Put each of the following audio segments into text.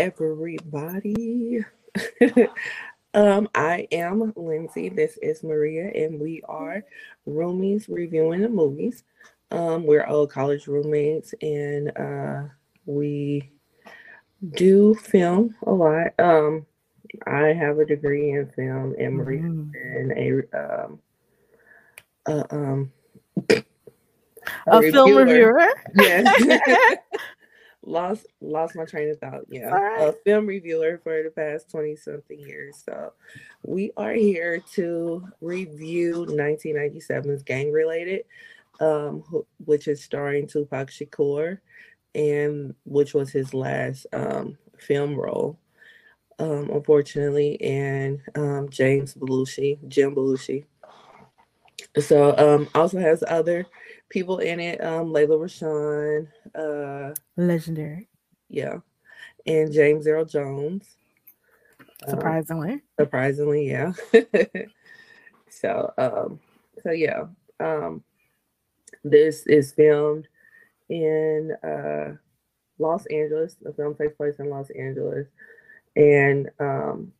everybody. um, I am Lindsay. This is Maria, and we are roomies reviewing the movies. Um, we're all college roommates, and uh, we do film a lot. Um, I have a degree in film, and Maria Mhm. in a um, uh, um, A film reviewer. Yes. lost lost my train of thought. Yeah. Right. A film reviewer for the past 20 something years. So we are here to review 1997's Gang Related, um, which is starring Tupac Shakur and which was his last um film role. Um, unfortunately, and um, James Belushi, Jim Belushi. So um also has other people in it, um, Lela Rochon, uh, Legendary. yeah, and James Earl Jones. Um, Surprisingly. surprisingly, yeah. so, um, so yeah, um, this is filmed in uh, Los Angeles. The film takes place in Los Angeles, and um,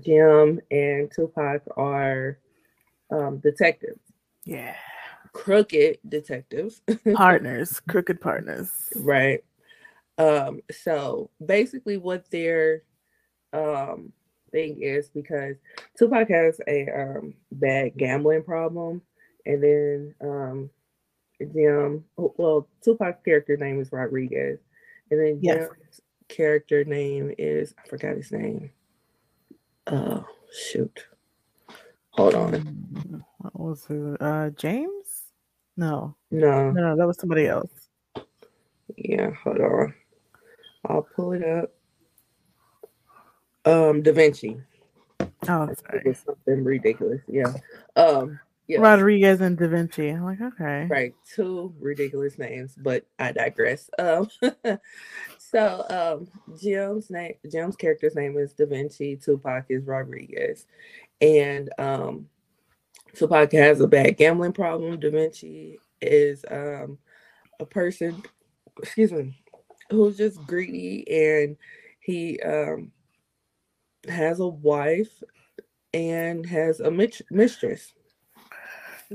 Jim and Tupac are um, detectives, yeah. crooked detectives. Partners. Crooked partners. Right. Um, so basically what their um thing is because Tupac has a um bad gambling problem and then um Jim well Tupac's character name is Rodriguez and then Yes. Jim's character name is I forgot his name. Oh shoot. Hold on. What was it? Uh, James? No. No, No, no, that was somebody else. yeah, hold on. I'll pull it up. Um Da Vinci. Oh, sorry. something ridiculous. Yeah. Um. Yeah. Rodriguez and Da Vinci. I'm like, okay. Right. Two ridiculous names, but I digress. Um. so, um, Jim's name, Jim's character's name is Da Vinci. Tupac is Rodriguez, and um, Tupac has a bad gambling problem. Da Vinci is um a person, excuse me, who's just greedy and he um has a wife and has a mit- mistress.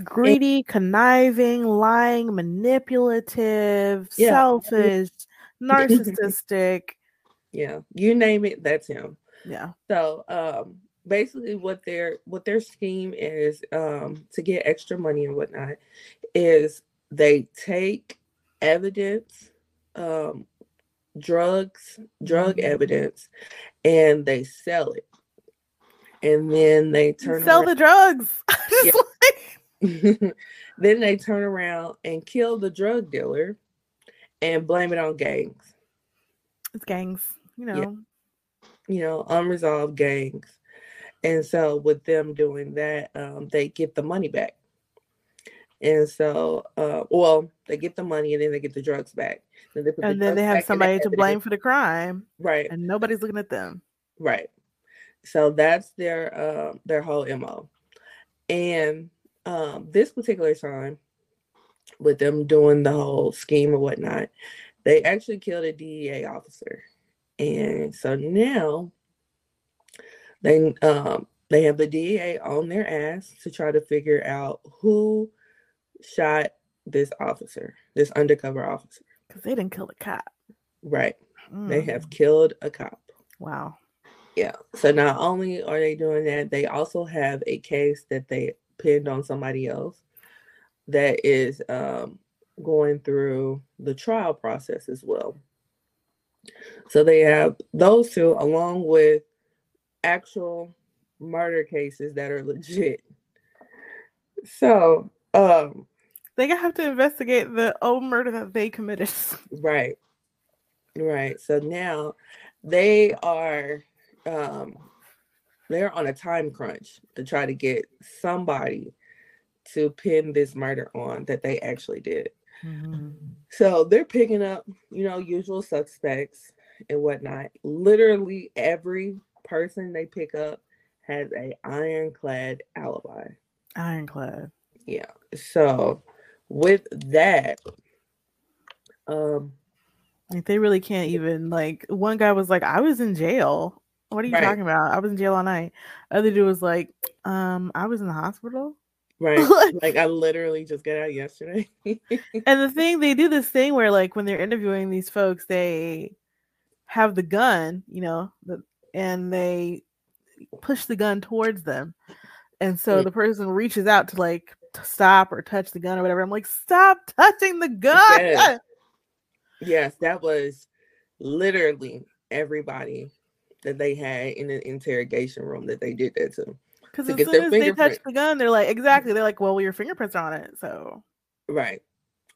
Greedy, conniving, lying, manipulative, Yeah. selfish, narcissistic. Yeah, you name it, that's him. yeah. So um basically what their what their scheme is um to get extra money and whatnot is they take evidence, um drugs, drug Mhm. evidence, and they sell it. And then they turn Sell around, the drugs. Yeah. then they turn around and kill the drug dealer and blame it on gangs. it's gangs, you know. you know, unresolved gangs. And so with them doing that, um, they get the money back. And so, uh, well, they get the money and then they get the drugs back. Then the And then they have back in the somebody to blame for the crime, Right, and nobody's looking at them. right. So that's their uh, their whole mo. And um, this particular time, with them doing the whole scheme or whatnot, they actually killed a DEA officer. And so now they um they have the DEA on their ass to try to figure out who shot this officer, this undercover officer. Because they didn't kill the cop. Right. They Mm, have killed a cop. Wow. Yeah. So not only are they doing that, they also have a case that they pinned on somebody else that is um, going through the trial process as well. So they have those two along with actual murder cases that are legit. So, um, They have to investigate the old murder that they committed. Right. Right. So now they are um they're on a time crunch to try to get somebody to pin this murder on that they actually did. Mhm. So they're picking up, you know, usual suspects and whatnot. Literally every person they pick up has a ironclad alibi. Ironclad. Yeah. So with that, um, Like they really can't even like one guy was like, I was in jail. What are you Right. talking about? I was in jail all night. Other dude was like, um, I was in the hospital. Right. Like- like I literally just got out yesterday. And the thing they do this thing where like when they're interviewing these folks, they have the gun, you know, the, and they push the gun towards them. And so the person reaches out to like stop or touch the gun or whatever. I'm like, stop touching the gun. Yes. yes, that was literally everybody that they had in the interrogation room that they did that to. Because as soon as they touch the gun, they're like, exactly. They're like, well, your fingerprints are on it. So Right.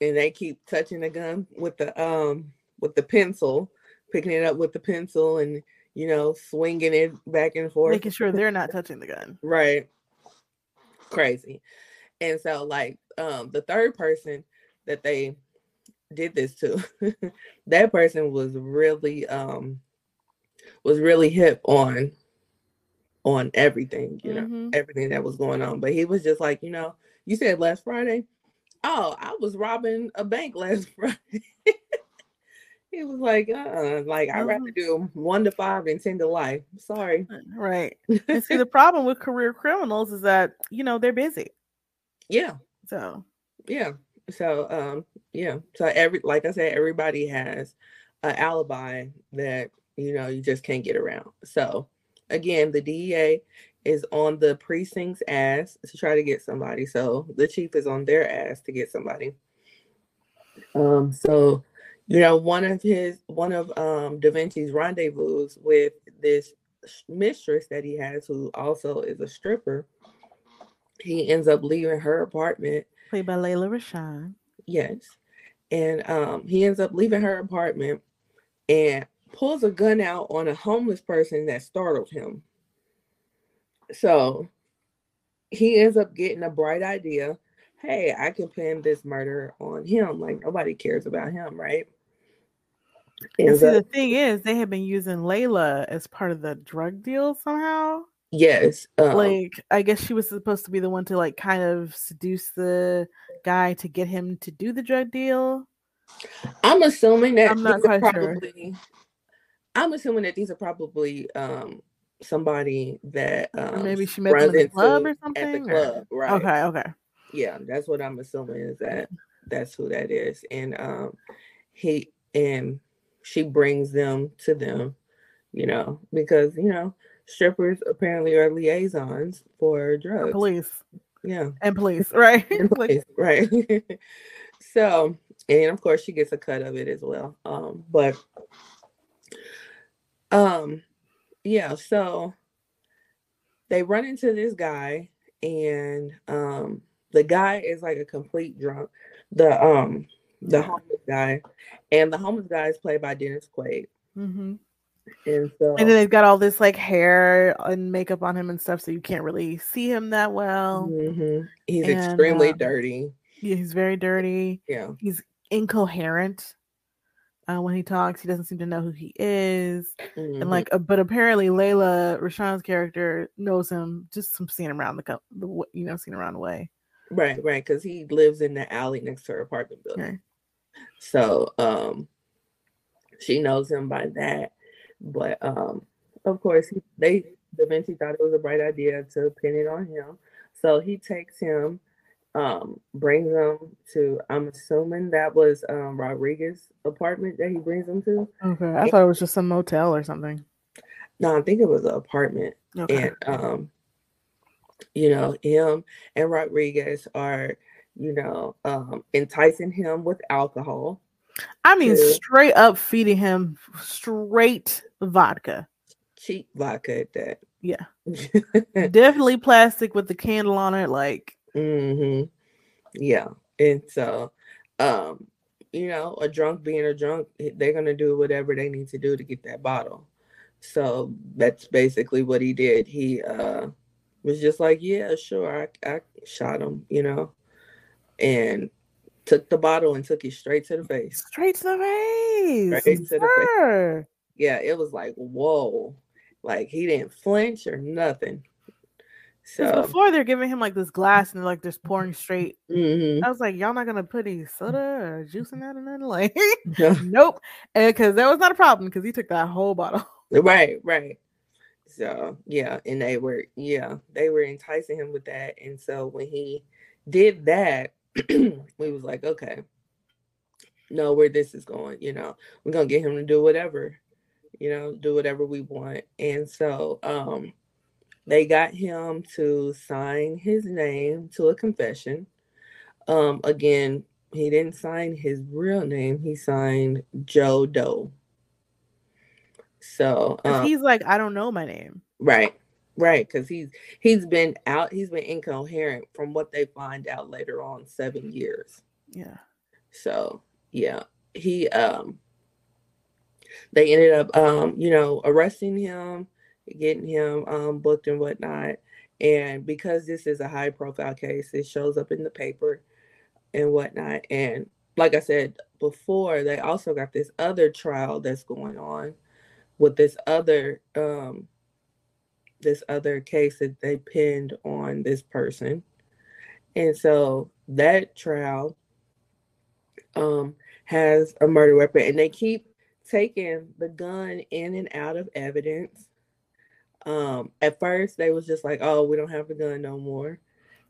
And they keep touching the gun with the um with the pencil, picking it up with the pencil and you know, swinging it back and forth. making sure they're not touching the gun. Right. Crazy. And so like um the third person that they did this to, that person was really um was really hip on on everything, you know, Mhm. everything that was going on. But he was just like, you know, you said last Friday. Oh, I was robbing a bank last Friday. He was like, uh, like I'd rather Mhm. do one to five than ten to life. Sorry. Right. And see, the problem with career criminals is that, you know, they're busy. yeah. So yeah so um yeah so every like i said everybody has an alibi that you know you just can't get around so again the dea is on the precinct's ass to try to get somebody so the chief is on their ass to get somebody um so you know one of his one of um da vinci's rendezvous with this mistress that he has who also is a stripper he ends up leaving her apartment played by Lela Rochon. Yes. And um, he ends up leaving her apartment and pulls a gun out on a homeless person that startled him. So he ends up getting a bright idea. Hey, I can pin this murder on him. Like nobody cares about him, right? And see, the thing is, they have been using Lela as part of the drug deal somehow. yes. Um, like, I guess she was supposed to be the one to like kind of seduce the guy to get him to do the drug deal. I'm assuming that I'm not quite sure. I'm assuming that these are probably um somebody that um maybe she met them in the club or at the something. or- right? Okay, okay. yeah that's what i'm assuming is that that's who that is and um he and she brings them to them you know because you know strippers apparently are liaisons for Or drugs. Police. Yeah. And police, right? and police, right. So and of course she gets a cut of it as well. Um but um yeah so they run into this guy and um the guy is like a complete drunk. The um the Yeah. homeless guy and the homeless guy is played by dennis quaid mhm. and so And then they've got all this like hair and makeup on him and stuff, so you can't really see him that well. mhm, he's and, extremely um, dirty Yeah, he's very dirty. yeah He's incoherent uh, when he talks. He doesn't seem to know who he is. mhm. And like, uh, but apparently Lela Rochon's character knows him just from seeing him around the, co- the you know, seeing him around the way. right right because he lives in the alley next to her apartment building. So um she knows him by that. But um of course he, they Da Vinci thought it was a bright idea to pin it on him. So he takes him, um, brings him to I'm assuming that was um Rodriguez's apartment that he brings him to. Okay. I thought it was just some motel or something. No, I think it was an apartment. Okay. And um, you know, him and Rodriguez are, you know, um enticing him with alcohol. I mean, to- straight up feeding him straight vodka. cheap vodka at that. Yeah. Definitely plastic with the candle on it. Like, mm-hmm. Yeah. And so, um, you know, a drunk being a drunk, eh, they're gonna do whatever they need to do to get that bottle. So that's basically what he did. He uh was just like, Yeah, sure, I I shot him, you know, and took the bottle and took it straight to the face. straight to the face. Straight to the face. Yeah, it was like, whoa. Like he didn't flinch or nothing. So before they're giving him like this glass and like just pouring straight. Mm-hmm. I was like, y'all not gonna put any soda or juice in that or then like, nope, because that was not a problem because he took that whole bottle. Right, right. So yeah, and they were yeah they were enticing him with that, and so when he did that, we was like, okay, know where this is going. You know, we're gonna get him to do whatever, you know, do whatever we want. And so um they got him to sign his name to a confession. Um again, he didn't sign his real name, he signed Joe Doe. So um, he's like, I don't know my name. Right. Right, because he's he's been out, he's been incoherent from what they find out later on seven years. Yeah. So yeah, he um they ended up um, you know, arresting him, getting him um booked and whatnot. And because this is a high profile case, it shows up in the paper and whatnot. And like I said before, they also got this other trial that's going on with this other um this other case that they pinned on this person. And so that trial um has a murder weapon and they keep taking the gun in and out of evidence. Um, at first they was just like, oh, we don't have the gun no more.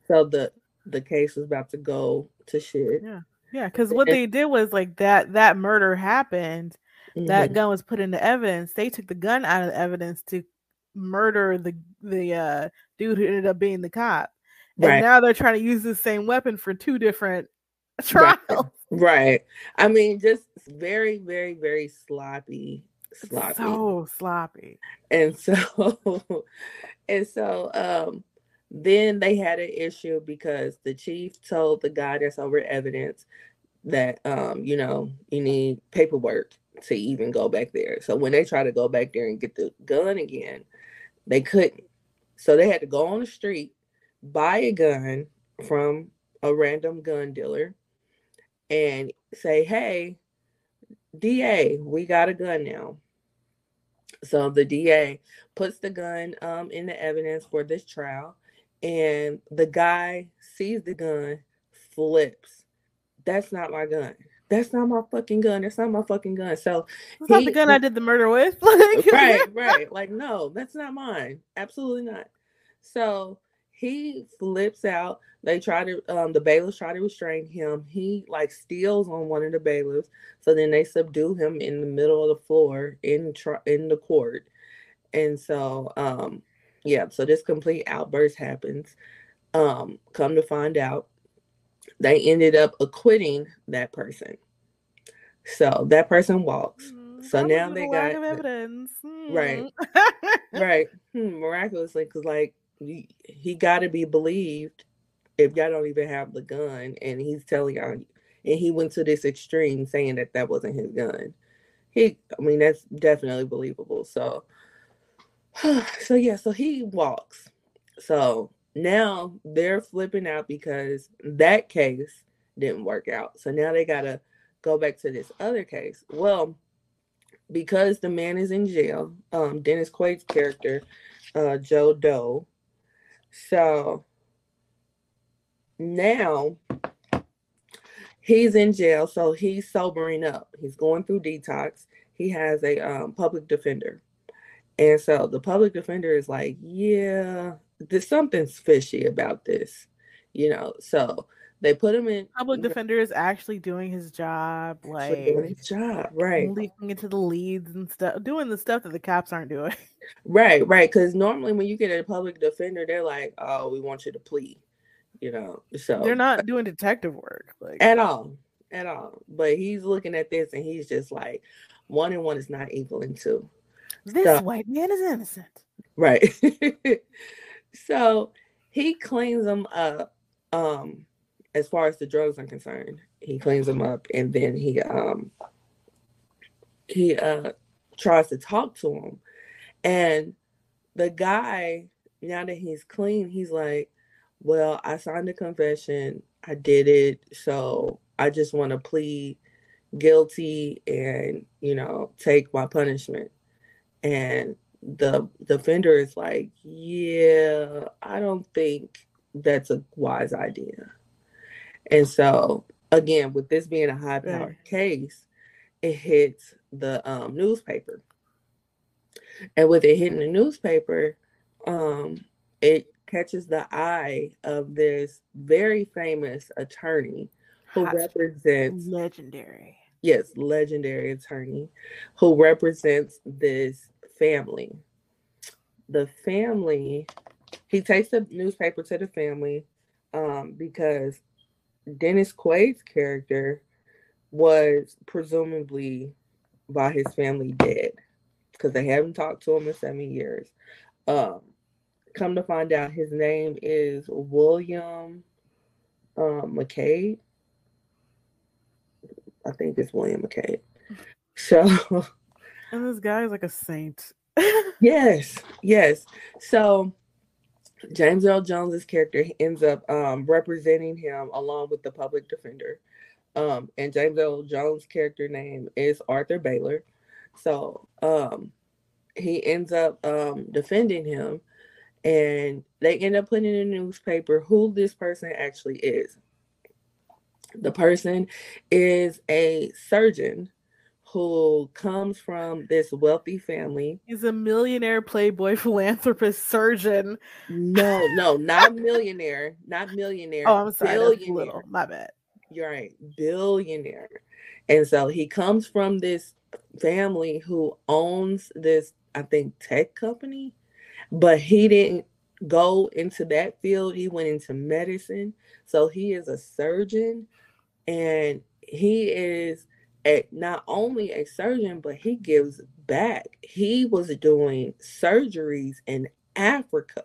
So the the case was about to go to shit. Yeah. Yeah, because what they did was like that that murder happened, mm-hmm. that gun was put into evidence. They took the gun out of the evidence to murder the the uh dude who ended up being the cop. And right. now they're trying to use the same weapon for two different trials. Right. right. I mean, just very, very, very sloppy. Sloppy. So sloppy. And so and so um then they had an issue because the chief told the guy that's over evidence that um, you know, you need paperwork to even go back there. So when they try to go back there and get the gun again, they couldn't. So they had to go on the street, buy a gun from a random gun dealer, and say, hey, DA, we got a gun now. So the DA puts the gun um, in the evidence for this trial, and the guy sees the gun, flips. That's not my gun. That's not my fucking gun. That's not my fucking gun. So it's not the gun I did the murder with. right, right. Like, no, that's not mine. Absolutely not. So he flips out. They try to um the bailiffs try to restrain him. He like steals on one of the bailiffs. So then they subdue him in the middle of the floor in tr- in the court. And so um yeah, so this complete outburst happens. Um come to find out they ended up acquitting that person. So that person walks. Mm, so now they got evidence. Right. right. Hmm, miraculously cuz like he, he got to be believed if y'all don't even have the gun and he's telling y'all and he went to this extreme saying that that wasn't his gun he i mean that's definitely believable so so yeah so he walks so now they're flipping out because that case didn't work out so now they gotta go back to this other case well because the man is in jail um dennis quaid's character uh joe doe so now he's in jail, so he's sobering up. He's going through detox. He has a um, public defender. And so the public defender is like, yeah, there's something's fishy about this, you know. So they put him in. Public defender is actually doing his job, like doing his job, right? Leaking into the leads and stuff, doing the stuff that the cops aren't doing. Right, right. Because normally when you get a public defender, they're like, "Oh, we want you to plead," you know. So they're not doing detective work, like at all, at all. But he's looking at this and he's just like, one and one is not equal equaling two. This so, white man is innocent. Right. so he cleans them up. Um, as far as the drugs are concerned. He cleans them up and then he um he uh tries to talk to him. And the guy, now that he's clean, he's like, Well, I signed a confession, I did it, so I just want to plead guilty and, you know, take my punishment. And the defender is like, yeah, I don't think that's a wise idea. And so, again, with this being a high powered case, it hits the um, newspaper. And with it hitting the newspaper, um, it catches the eye of this very famous attorney who Hot represents legendary. Yes, legendary attorney who represents this family. The family, he takes the newspaper to the family um, because Dennis Quaid's character was presumably by his family dead because they haven't talked to him in seven years. Um, come to find out, his name is William um, McCabe. I think it's William McCabe. So, and this guy is like a saint. yes, yes. So, James Earl Jones's character ends up um, representing him along with the public defender. Um, and James Earl Jones' character name is Arthur Baylor. So um, he ends up um, defending him, and they end up putting in the newspaper who this person actually is. The person is a surgeon who comes from this wealthy family. He's a millionaire playboy philanthropist surgeon. No, no, not millionaire, not millionaire. Oh, I'm sorry, billionaire. little. My bad. You're right, billionaire. And so he comes from this family who owns this, I think, tech company, but he didn't go into that field. He went into medicine. So he is a surgeon and he is a, not only a surgeon, but he gives back. He was doing surgeries in Africa.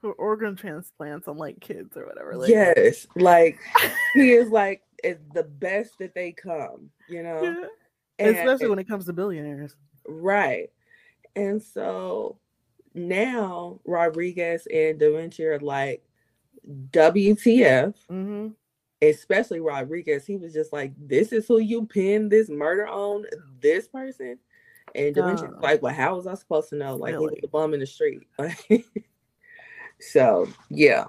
For organ transplants on like kids or whatever. Like. Yes. Like he is like it's the best that they come, you know. Yeah. And, Especially when it comes to billionaires. Right. And so now Rodriguez and Da Vinci are like WTF. Mm-hmm especially Rodriguez, he was just like, "This is who you pin this murder on, this person." And oh. like, "Well, how was I supposed to know? Like, really? he was a bum in the street." so yeah,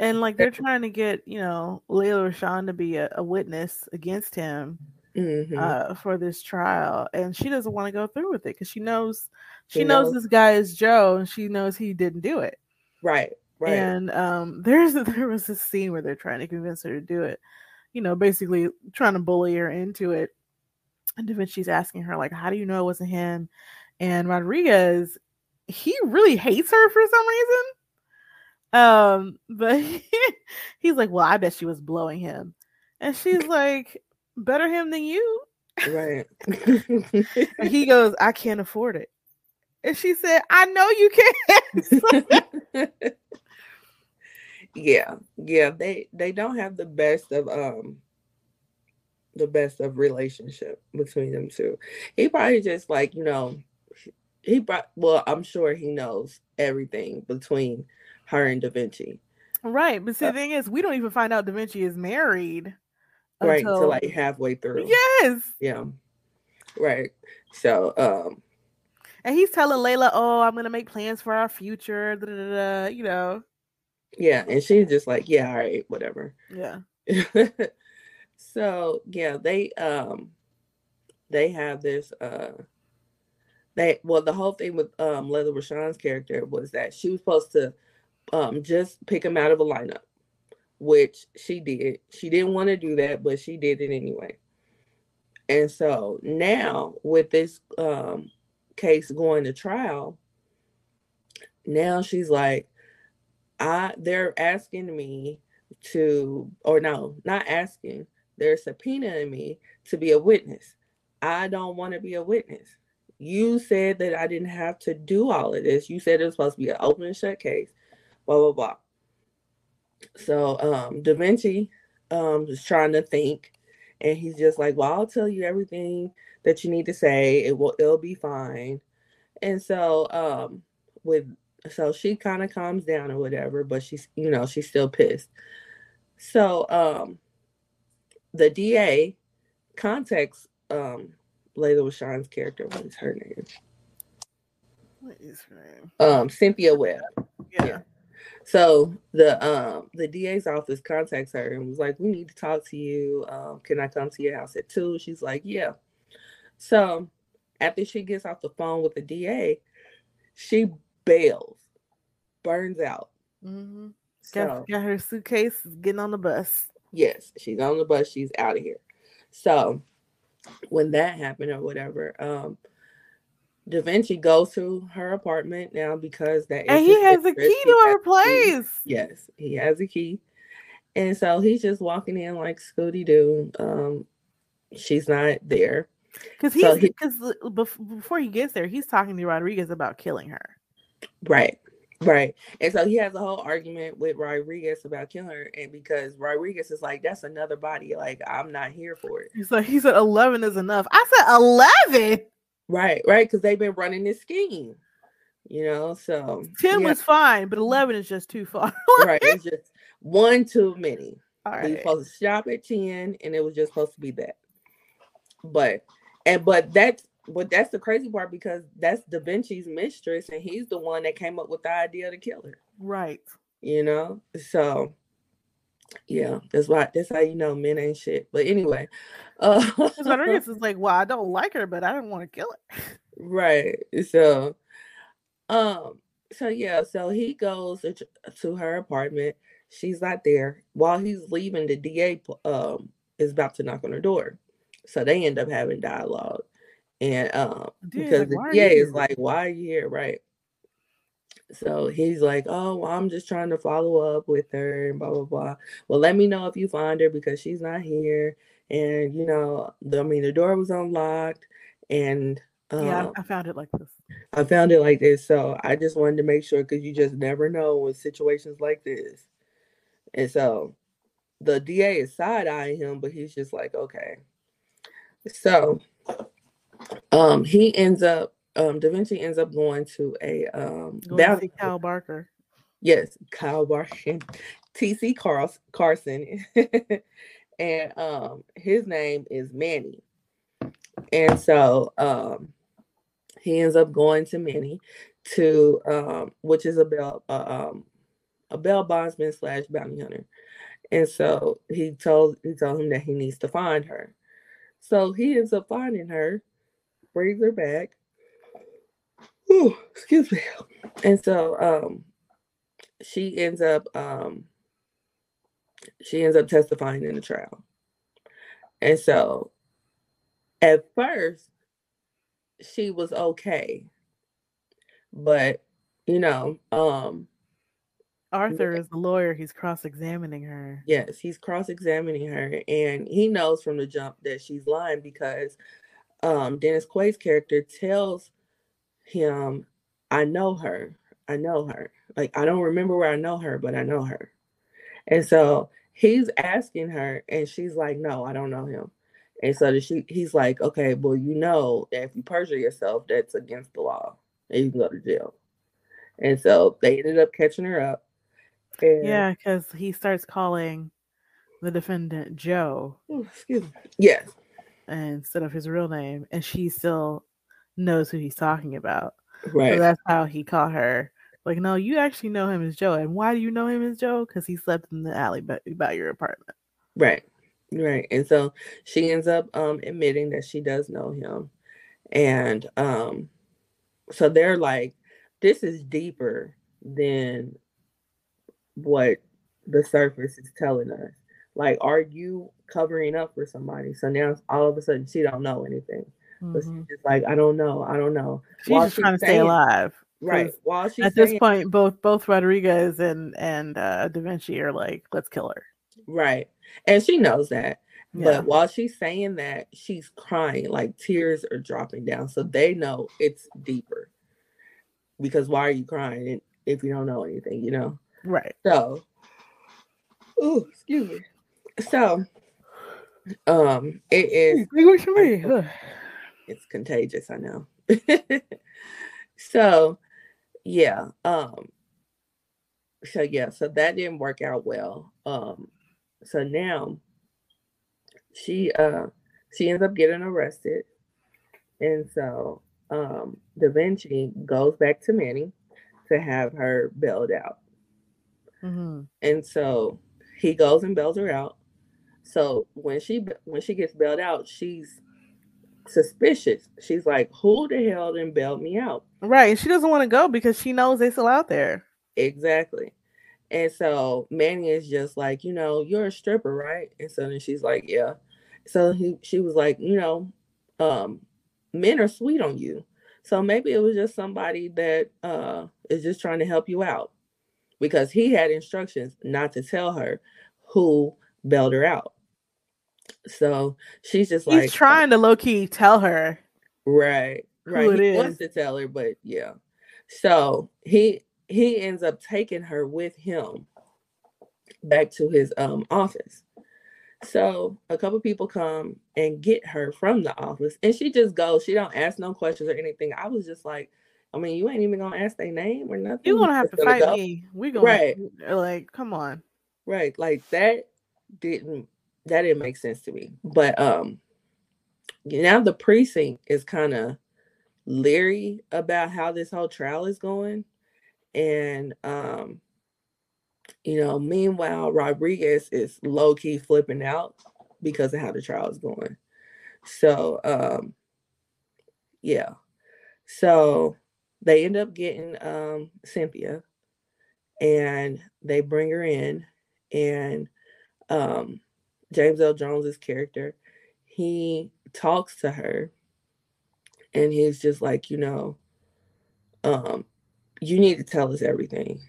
and like they're trying to get you know Lela Rochon to be a, a witness against him mm-hmm. uh, for this trial, and she doesn't want to go through with it because she knows she, she knows, knows this guy is Joe, and she knows he didn't do it. Right. Right. And um, there's there was a scene where they're trying to convince her to do it. You know, basically trying to bully her into it. And Da Vinci's asking her, like, how do you know it wasn't him? And Rodriguez, he really hates her for some reason. Um, but he, he's like, Well, I bet she was blowing him. And she's like, Better him than you. Right. he goes, I can't afford it. And she said, I know you can. Yeah yeah they they don't have the best of um the best of relationship between them two. He probably just like you know he brought well i'm sure he knows everything between her and da vinci. Right but see uh, the thing is we don't even find out da vinci is married right until, until like halfway through. Yes! Yeah right. So um and he's telling Lela, "Oh, I'm gonna make plans for our future." Da, da, da, you know, yeah, and she's just like, yeah, all right, whatever. Yeah. so yeah, they um they have this uh they well the whole thing with um Lela Rochon's character was that she was supposed to um just pick him out of a lineup, which she did. She didn't want to do that, but she did it anyway. And so now with this um case going to trial, now she's like, I they're asking me to or no, not asking. They're subpoenaing me to be a witness. I don't want to be a witness. You said that I didn't have to do all of this. You said it was supposed to be an open and shut case. Blah blah blah. So um Da Vinci um is trying to think and he's just like, Well, I'll tell you everything that you need to say. It will it'll be fine. And so um with so she kind of calms down or whatever, but she's you know she's still pissed. So um, the DA contacts um, Lela Rochon's character. What is her name? What is her name? Um, Cynthia Webb. Yeah. Yeah. So the um the DA's office contacts her and was like, "We need to talk to you. Um, can I come to your house at two? She's like, "Yeah." So after she gets off the phone with the DA, she bails, burns out. Mm-hmm. So Got, her suitcase, getting on the bus. yes, she's on the bus. She's out of here. So when that happened or whatever, um, Da Vinci goes to her apartment now because that And he has a key He to her place. Yes, he has a key. And so he's just walking in like Scooty Doo. Um, she's not there. Because So he- because before he gets there, he's talking to Rodriguez about killing her. Right. Right. And so he has a whole argument with Rodriguez about killing her. And because Rodriguez is like, that's another body. Like, I'm not here for it. He's like, he said eleven is enough. I said eleven. Right. Right. Because they've been running this scheme. You know, so Ten yeah, was fine, but eleven is just too far. right. It's just one too many. All We were supposed to shop at 10 and it was just supposed to be that. But and but that's but that's the crazy part because that's Da Vinci's mistress and he's the one that came up with the idea to kill her. Right. You know? So yeah, that's why that's how you know men ain't shit. But anyway. Uh Rodriguez is like, well, I don't like her, but I don't want to kill her. right. So um so yeah, so he goes to, to her apartment. She's not there. While he's leaving, the DA um is about to knock on her door. So they end up having dialogue. And um Dude, because like, the why are DA you is like, Why are you here? Right. So he's like, Oh, well, I'm just trying to follow up with her and blah blah blah. Well, let me know if you find her because she's not here. And you know, the, I mean the door was unlocked and yeah, um, I, I found it like this. I found it like this, so I just wanted to make sure because you just never know with situations like this. And so the DA is side eyeing him, but he's just like, okay. So um he ends up um Da Vinci ends up going to a um bounty Kyle Barker. Yes, Kyle Barkin, TC Carson, and um, his name is Manny. And so um, he ends up going to Manny to um, which is a bell uh, um, a bail bondsman slash bounty hunter. And so he told he told him that he needs to find her. So he ends up finding her, brings her back. Ooh, excuse me. And so um she ends up um she ends up testifying in the trial. And so at first she was okay. But you know, um Arthur is the lawyer. He's cross-examining her. yes, he's cross-examining her and he knows from the jump that she's lying because um Dennis Quaid's character tells him, I know her. I know her. Like I don't remember where I know her, but I know her. And so he's asking her, and she's like, No, I don't know him. And so she he's like, Okay, well, you know that if you perjure yourself, that's against the law. And you can go to jail. And so they ended up catching her up. And Yeah, because he starts calling the defendant Joe excuse me. Yes. Instead of his real name, and she still knows who he's talking about. Right. So that's how he caught her. Like, no, you actually know him as Joe. And why do you know him as Joe? Because he slept in the alley by, by your apartment. Right. Right. And so she ends up um admitting that she does know him. And um so they're like, this is deeper than what the surface is telling us. Like, are you covering up for somebody? So now all of a sudden she don't know anything. But Mhm. she's just like, I don't know, I don't know. She's While just trying to stay alive. Right. While she's At this point, both both Rodriguez and and uh, Da Vinci are like, let's kill her. Right. And she knows that. Yeah. But while she's saying that, she's crying, like tears are dropping down. So they know it's deeper. Because why are you crying if you don't know anything, you know? right. So, oh, excuse me. So, um, it is Hey, what you mean? It's contagious, I know. so, yeah, um, so yeah, so that didn't work out well. Um, so now she uh she ends up getting arrested, and so um, Da Vinci goes back to Manny to have her bailed out. Mm-hmm. And so he goes and bails her out. So when she when she gets bailed out, she's suspicious. She's like, "Who the hell then bailed me out?" Right. She doesn't want to go because she knows they still out there. Exactly. And so Manny is just like, you know, you're a stripper, right? And so then she's like, yeah. So he she was like, you know, um, men are sweet on you. So maybe it was just somebody that uh is just trying to help you out. Because he had instructions not to tell her who bailed her out. So she's just He's like trying to low key tell her. Right. who Right. it he is. wants to tell her, but yeah. So he he ends up taking her with him back to his um office. So a couple people come and get her from the office, and she just goes. She don't ask no questions or anything. I was just like, I mean, you ain't even gonna ask their name or nothing. You gonna have to fight go. me. We gonna Right. like, come on. Right. Like that didn't that didn't make sense to me. But um now the precinct is kind of leery about how this whole trial is going. And um, you know, meanwhile, Rodriguez is low-key flipping out because of how the trial is going. So um yeah. So they end up getting um Cynthia and they bring her in and um James Earl Jones's character, he talks to her and he's just like, you know, um, you need to tell us everything.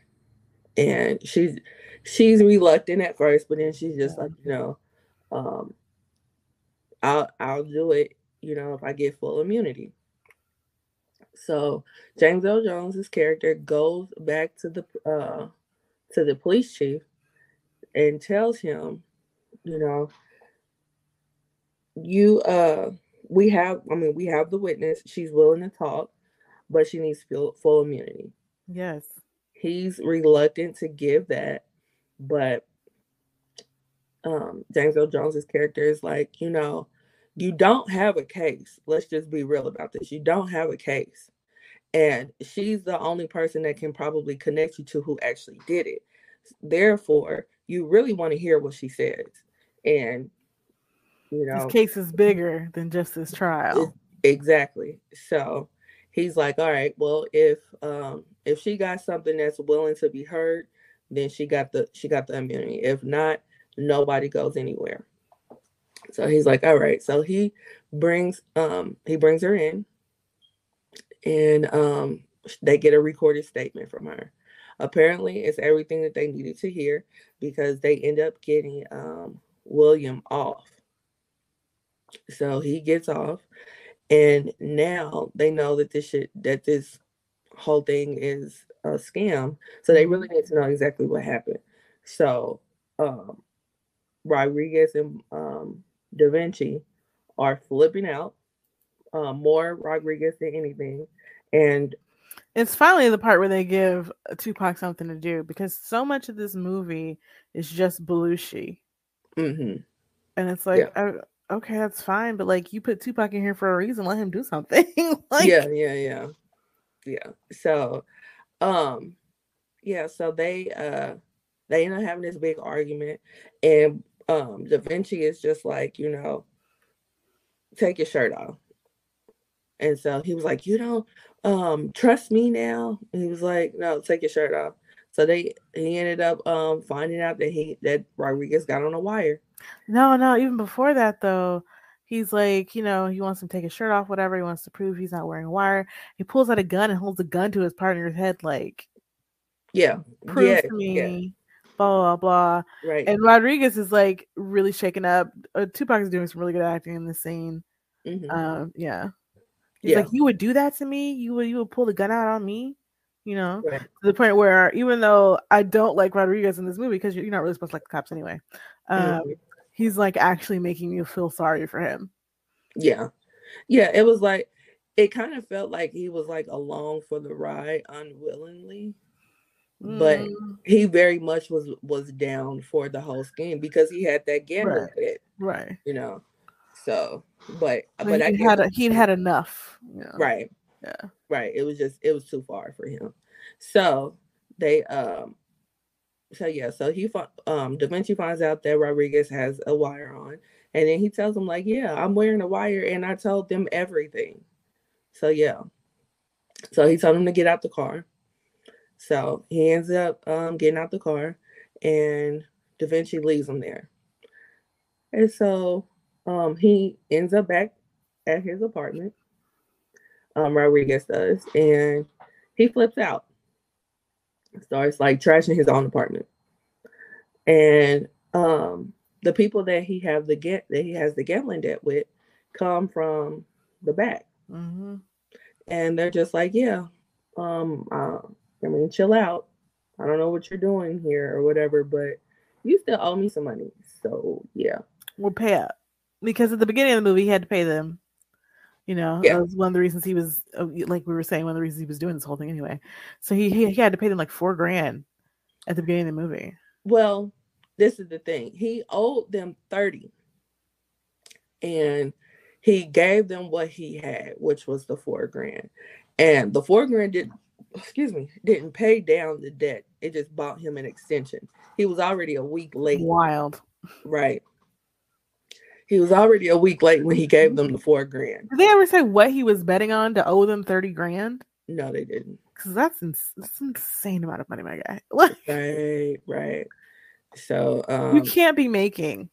And she's she's reluctant at first, but then she's just like, you know, um, I'll I'll do it, you know, if I get full immunity. So James Earl Jones's character goes back to the uh to the police chief and tells him, you know, you uh we have I mean we have the witness, she's willing to talk, but she needs full, full immunity. Yes. He's reluctant to give that, but um James Earl Jones's character is like, you know, you don't have a case. Let's just be real about this. You don't have a case. And she's the only person that can probably connect you to who actually did it. Therefore, you really want to hear what she says. And you know, This case is bigger than just this trial. Exactly. So he's like, all right, well, if um if she got something that's willing to be heard, then she got the she got the immunity. If not, nobody goes anywhere. So he's like, all right. So he brings um he brings her in and um they get a recorded statement from her. Apparently it's everything that they needed to hear because they end up getting um William off. So he gets off and now they know that this shit that this whole thing is a scam so they really need to know exactly what happened so um rodriguez and um da vinci are flipping out um more rodriguez than anything and It's finally the part where they give Tupac something to do because so much of this movie is just Belushi. Mhm, And it's like, oh, okay, that's fine, but like you put Tupac in here for a reason, let him do something. like, yeah yeah yeah. Yeah so um yeah so they uh they end up having this big argument and um da vinci is just like you know take your shirt off. And so he was like you don't um trust me now? And he was like no take your shirt off so they he ended up um finding out that he that rodriguez got on a wire No, no, even before that though, he's like, you know, he wants him to take his shirt off, whatever. He wants to prove he's not wearing a wire. He pulls out a gun and holds a gun to his partner's head, like, yeah prove yeah me, yeah blah blah blah. right And Rodriguez is like really shaken up. Uh, Tupac is doing some really good acting in this scene. mhm, Um, yeah. He's yeah like, you would do that to me? You would you would pull the gun out on me? You know, right to the point where even though I don't like Rodriguez in this movie because you're not really supposed to like the cops anyway, um, mhm. he's like actually making you feel sorry for him. Yeah. Yeah, it was like it kind of felt like he was like along for the ride unwillingly, but Mm, he very much was was down for the whole scheme because he had that gambling Right. bit, right. you know. So, but But but he had a, he'd had enough. You know? right. Yeah. Right. It was just it was too far for him. So they um so yeah, so he um Da Vinci finds out that Rodriguez has a wire on, and then he tells him like, yeah, I'm wearing a wire, and I told them everything. So yeah, so he told him to get out the car. So he ends up um getting out the car, and Da Vinci leaves him there. And so um he ends up back at his apartment. Um, Rodriguez does, and he flips out starts like trashing his own apartment. And um the people that he have the get that he has the gambling debt with come from the back. Mm-hmm. And they're just like, yeah, um, uh, I mean, chill out. I don't know what you're doing here or whatever, but you still owe me some money. So yeah. We'll pay up. Because at the beginning of the movie he had to pay them you know, yeah. that was one of the reasons he was, uh, like we were saying, one of the reasons he was doing this whole thing anyway. So he, he, he had to pay them like four grand at the beginning of the movie. Well, this is the thing. He owed them 30 and he gave them what he had, which was the four grand. And the four grand did excuse me, didn't pay down the debt. It just bought him an extension. He was already a week late. Wild. Right. He was already a week late when he gave them the four grand. Did they ever say what he was betting on to owe them 30 grand? No, they didn't. Because that's, ins- that's an insane amount of money, my guy. right, right. So um, you can't be making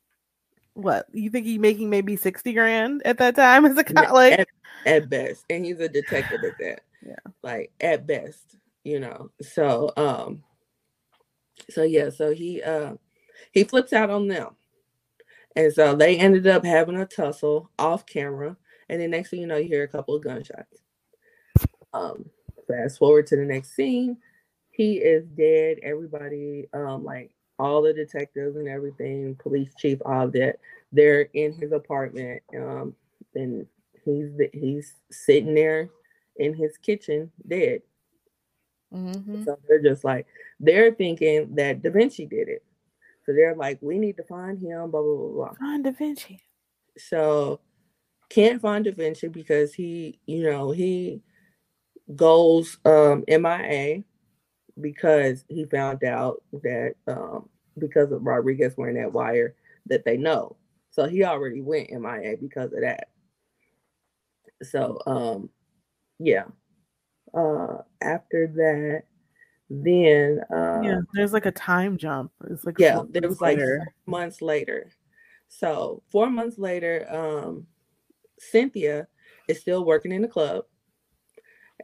what you think he's making maybe 60 grand at that time as a cop, like at, at best. And he's a detective at that. Yeah. Like at best, you know. So um so yeah, so he uh he flips out on them and so they ended up having a tussle off camera. And then next thing you know, you hear a couple of gunshots. Um, fast forward to the next scene, he is dead. Everybody, um, like all the detectives and everything, police chief, all that, they're in his apartment. Um, and he's he's sitting there in his kitchen, dead. Mm-hmm. So they're just like they're thinking that Da Vinci did it. So they're like, we need to find him, blah, blah, blah, blah. Find Da Vinci. So can't find Da Vinci because he, you know, he goes um MIA because he found out that um because of Rodriguez wearing that wire that they know. So he already went MIA because of that. So um yeah. Uh after that then uh, yeah, there's like a time jump. It's like yeah, there was like months later. So four months later, um, Cynthia is still working in the club,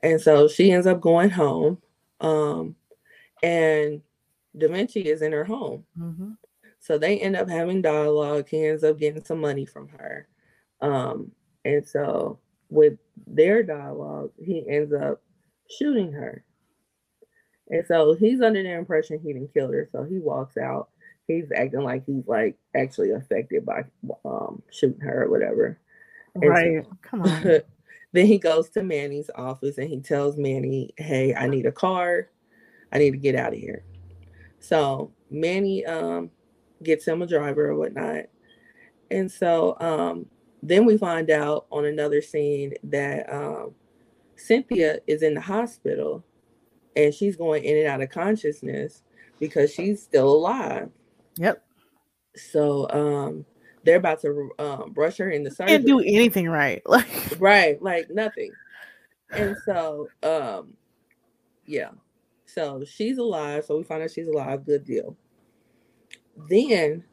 and so she ends up going home. Um, and Da Vinci is in her home. Mm-hmm. So they end up having dialogue. He ends up getting some money from her. Um, and so with their dialogue, he ends up shooting her. And so he's under the impression he didn't kill her. So he walks out. He's acting like he's like actually affected by um shooting her or whatever. And right. So, Come on. then he goes to Manny's office and he tells Manny, Hey, I need a car. I need to get out of here. So Manny um gets him a driver or whatnot. And so um then we find out on another scene that um Cynthia is in the hospital and she's going in and out of consciousness because she's still alive. Yep. So um they're about to um, brush her in the surgery. Can't do anything right, like right, like nothing. And so um yeah, so she's alive. So we find out she's alive. Good deal. Then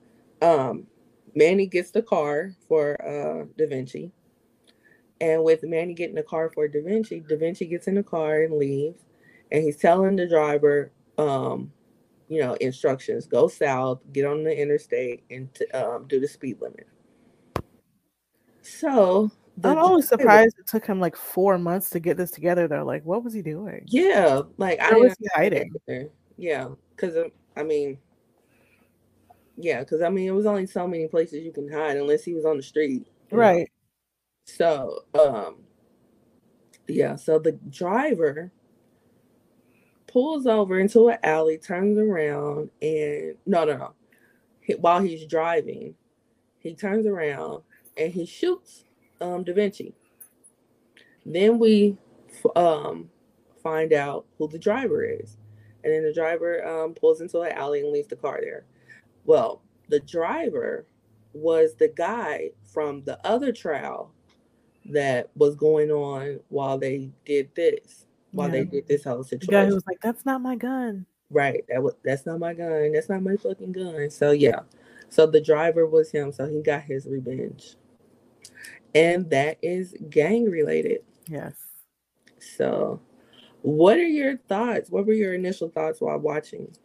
um Manny gets the car for uh Da Vinci. And with Manny getting the car for Da Vinci, Da Vinci gets in the car and leaves and he's telling the driver, um, you know, instructions: go south, get on the interstate, and to, um, do the speed limit. So I'm always surprised it took him like four months to get this together. Though, like, what was he doing? Yeah, like Where I was hiding. Yeah, because I mean, yeah, because I mean, it was only so many places you can hide unless he was on the street, right? Know? So, um, yeah, so the driver pulls over into an alley, turns around, and no, no, no. He, while he's driving, he turns around and he shoots um, Da Vinci. Then we um, find out who the driver is. And then the driver um, pulls into an alley and leaves the car there. Well, the driver was the guy from the other trial that was going on while they did this, while Yeah. they did this whole The guy situation. who was like, "That's not my gun." Right. That was that's not my gun. That's not my fucking gun. So yeah. So the driver was him. So he got his revenge. And that is gang related. Yes. So what are your thoughts? What were your initial thoughts while watching?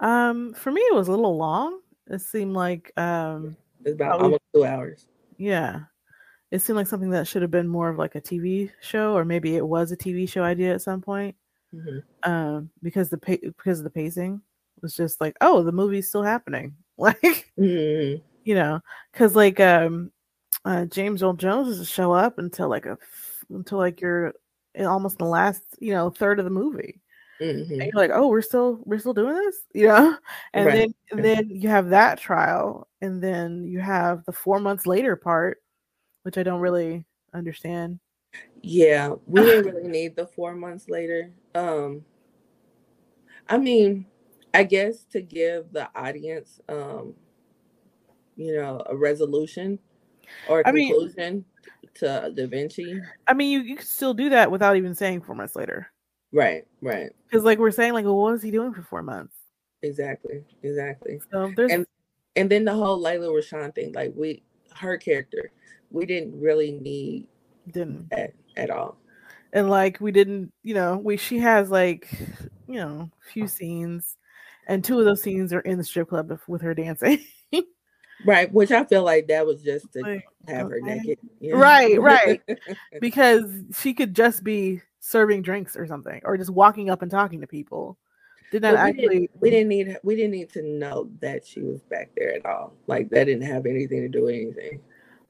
Um, for me, it was a little long. It seemed like, um, It's about almost two hours. yeah, it seemed like something that should have been more of like a TV show, or maybe it was a TV show idea at some point. Mhm. Um, because the pa- because of the pacing was just like, oh, the movie's still happening. Like, Mhm. you know, because like um, uh, James Earl Jones doesn't show up until like a until like you're almost the last you know third of the movie. Mhm. and you're like, oh, we're still we're still doing this, you know, and Right. then and then you have that trial, and then you have the four months later part, which I don't really understand. Yeah, we didn't really need the four months later. Um, I mean, I guess to give the audience, um, you know, a resolution or a I mean- conclusion to Da Vinci. I mean, you you could still do that without even saying four months later, Right, right, because like we're saying, like, well, what was he doing for four months? exactly, exactly. So there's And and then the whole Lela Rochon thing, like we, her character, we didn't really need didn't that at all. and like we didn't, you know, we she has like you know few scenes, and two of those scenes are in the strip club with- her dancing. Right, which I feel like that was just to Like, have her naked. you know? Right, right. because she could just be serving drinks or something, or just walking up and talking to people. Did not But we, actually. didn't, we didn't need we didn't need to know that she was back there at all. Like that didn't have anything to do with anything.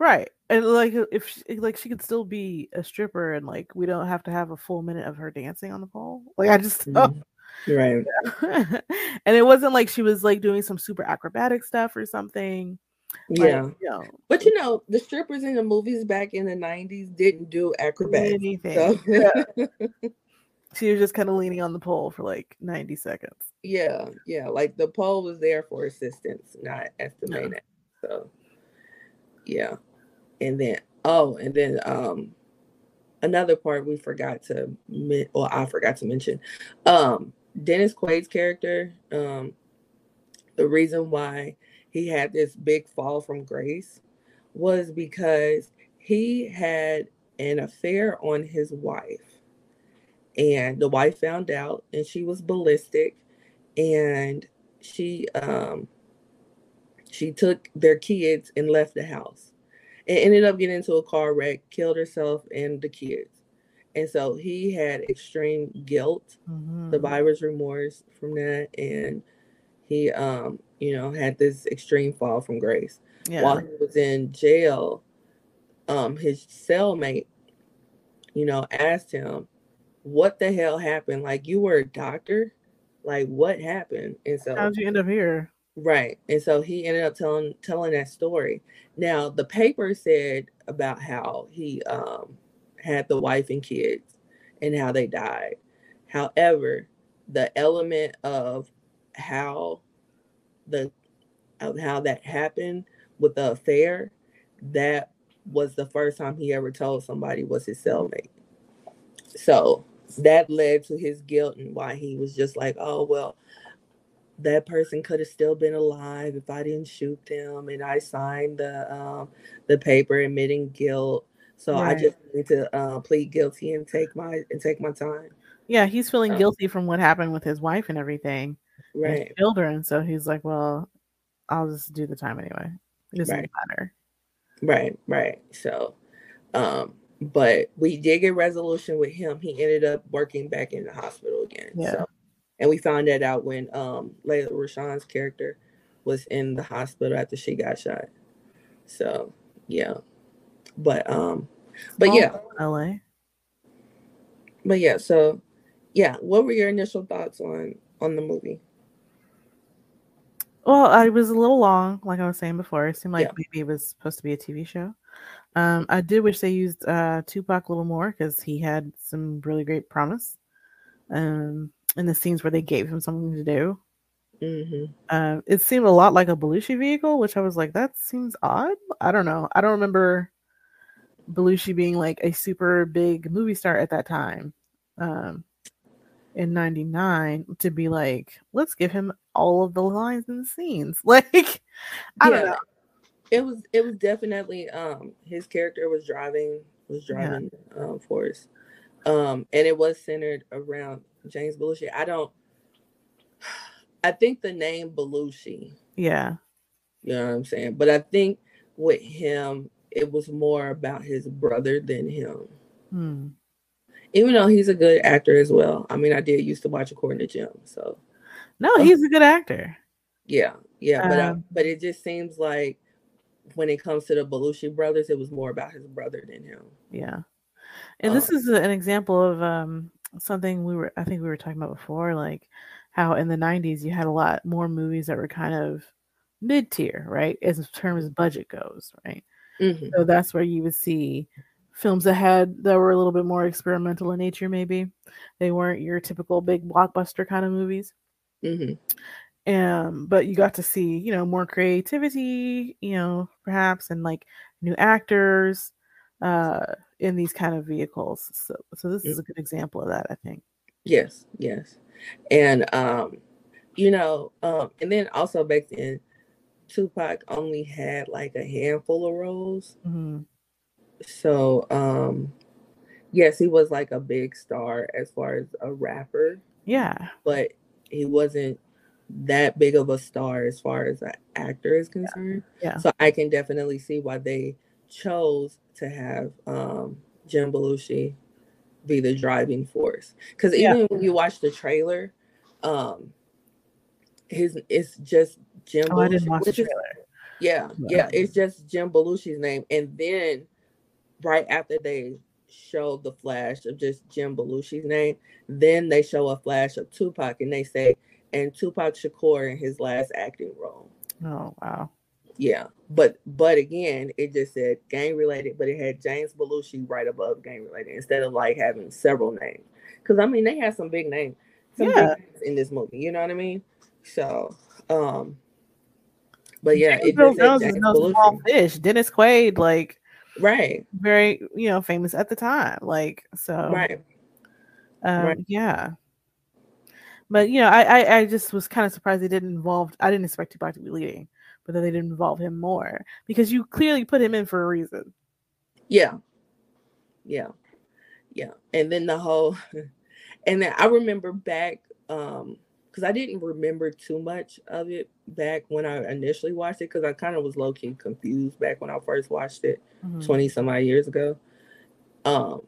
right, and like if she, like she could still be a stripper, and like we don't have to have a full minute of her dancing on the pole. Like I just Mhm. Right. and it wasn't like she was like doing some super acrobatic stuff or something. Like, Yeah. you know, But you know, the strippers in the movies back in the nineties didn't do acrobatics. anything. So Yeah. She was just kind of leaning on the pole for like ninety seconds. yeah, yeah. Like the pole was there for assistance, not as the main Yeah. act. So yeah. And then oh, and then um another part we forgot to men- or I forgot to mention. Um Dennis Quaid's character, um, the reason why he had this big fall from grace was because he had an affair on his wife. And the wife found out and she was ballistic and she um she took their kids and left the house and ended up getting into a car wreck, killed herself and the kids. And so he had extreme guilt Mhm. survivor's remorse from that and he um you know had this extreme fall from grace Yeah. while he was in jail um his cellmate you know asked him what the hell happened like you were a doctor like what happened and so How'd you end up here? Right. And so he ended up telling telling that story. Now the paper said about how he um had the wife and kids and how they died. However, the element of how the of how that happened with the affair, that was the first time he ever told somebody was his cellmate. So that led to his guilt and why he was just like, oh well, that person could have still been alive if I didn't shoot them and I signed the um the paper admitting guilt. So I just need to uh, plead guilty and take my and take my time. Yeah, he's feeling Oh. guilty from what happened with his wife and everything. and Right. children. So he's like, well, I'll just do the time anyway. It doesn't Right. matter. Right, right. So um but we did get resolution with him. He ended up working back in the hospital again. Yeah. So and we found that out when um Lela Rochon's character was in the hospital after she got shot. So yeah. But um but yeah, LA. but yeah, so yeah, what were your initial thoughts on on the movie? Well, I was a little long, like I was saying before. It seemed like Yeah. maybe it was supposed to be a TV show. Um, I did wish they used uh, Tupac a little more because he had some really great promise um, in the scenes where they gave him something to do. Mm-hmm. Uh, it seemed a lot like a Belushi vehicle, which I was like, that seems odd. I don't know. I don't remember Belushi being like a super big movie star at that time. Um, in 99 to be like let's give him all of the lines and scenes like i don't know it was it was definitely um his character was driving was driving yeah. um force um and it was centered around james belushi i don't i think the name belushi. Yeah. You know what i'm saying? But i think with him it was more about his brother than him. Hmm. Even though he's a good actor as well. I mean, I did used to watch According to Jim, so. No, he's a good actor. Yeah, yeah, but um, I, but it just seems like when it comes to the Belushi brothers, it was more about his brother than him. Yeah, and um, this is an example of um, something we were I think we were talking about before, like how in the '90s you had a lot more movies that were kind of mid tier, right, as terms as budget goes, right. Mm-hmm. So that's where you would see films that had that were a little bit more experimental in nature maybe they weren't your typical big blockbuster kind of movies mm-hmm. um but you got to see you know more creativity you know perhaps and like new actors uh in these kind of vehicles so so this is a good example of that i think. Yes yes. And um you know um and then also back then tupac only had like a handful of roles. Mm-hmm. So um yes he was like a big star as far as a rapper. Yeah. But he wasn't that big of a star as far as an actor is concerned. Yeah. yeah. so i can definitely see why they chose to have um jim belushi be the driving force because even yeah. when you watch the trailer um his it's just jim oh, belushi, I didn't watch the trailer. Is, yeah, yeah, it's just Jim Belushi's name, and then right after they show the flash of just Jim Belushi's name, then they show a flash of Tupac and they say, and Tupac Shakur in his last acting role. Oh wow. Yeah. But but again, it just said gang related, but it had James Belushi right above gang related instead of like having several names. Cause I mean they had some big names, some yeah. big names in this movie, you know what I mean? So um but yeah, James it just said James no small fish. Dennis Quaid, like right very you know famous at the time like so right um right. yeah but you know I, I i just was kind of surprised they didn't involve i didn't expect tupac to be leading but then they didn't involve him more because you clearly put him in for a reason yeah yeah yeah and then the whole and then i remember back um because I didn't remember too much of it back when I initially watched it because I kind of was low key confused back when I first watched it mm-hmm. 20 some odd years ago. Um,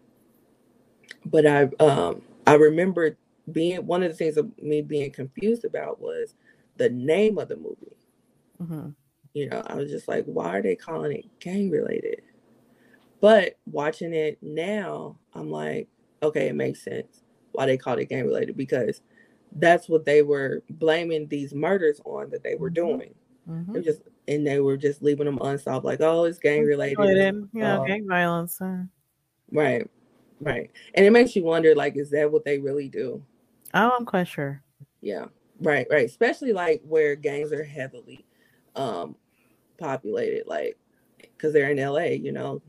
but I um I remember being one of the things of me being confused about was the name of the movie. Mm-hmm. You know, I was just like, why are they calling it gang related? But watching it now, I'm like, okay, it makes sense why they called it gang related because that's what they were blaming these murders on that they were mm-hmm. doing. Mm-hmm. just and they were just leaving them unsolved, like, oh, it's gang related. Yeah, uh, gang violence. Uh. Right, right. And it makes you wonder, like, is that what they really do? Oh, I'm quite sure. Yeah, right, right. Especially like where gangs are heavily um populated, like because they're in LA, you know.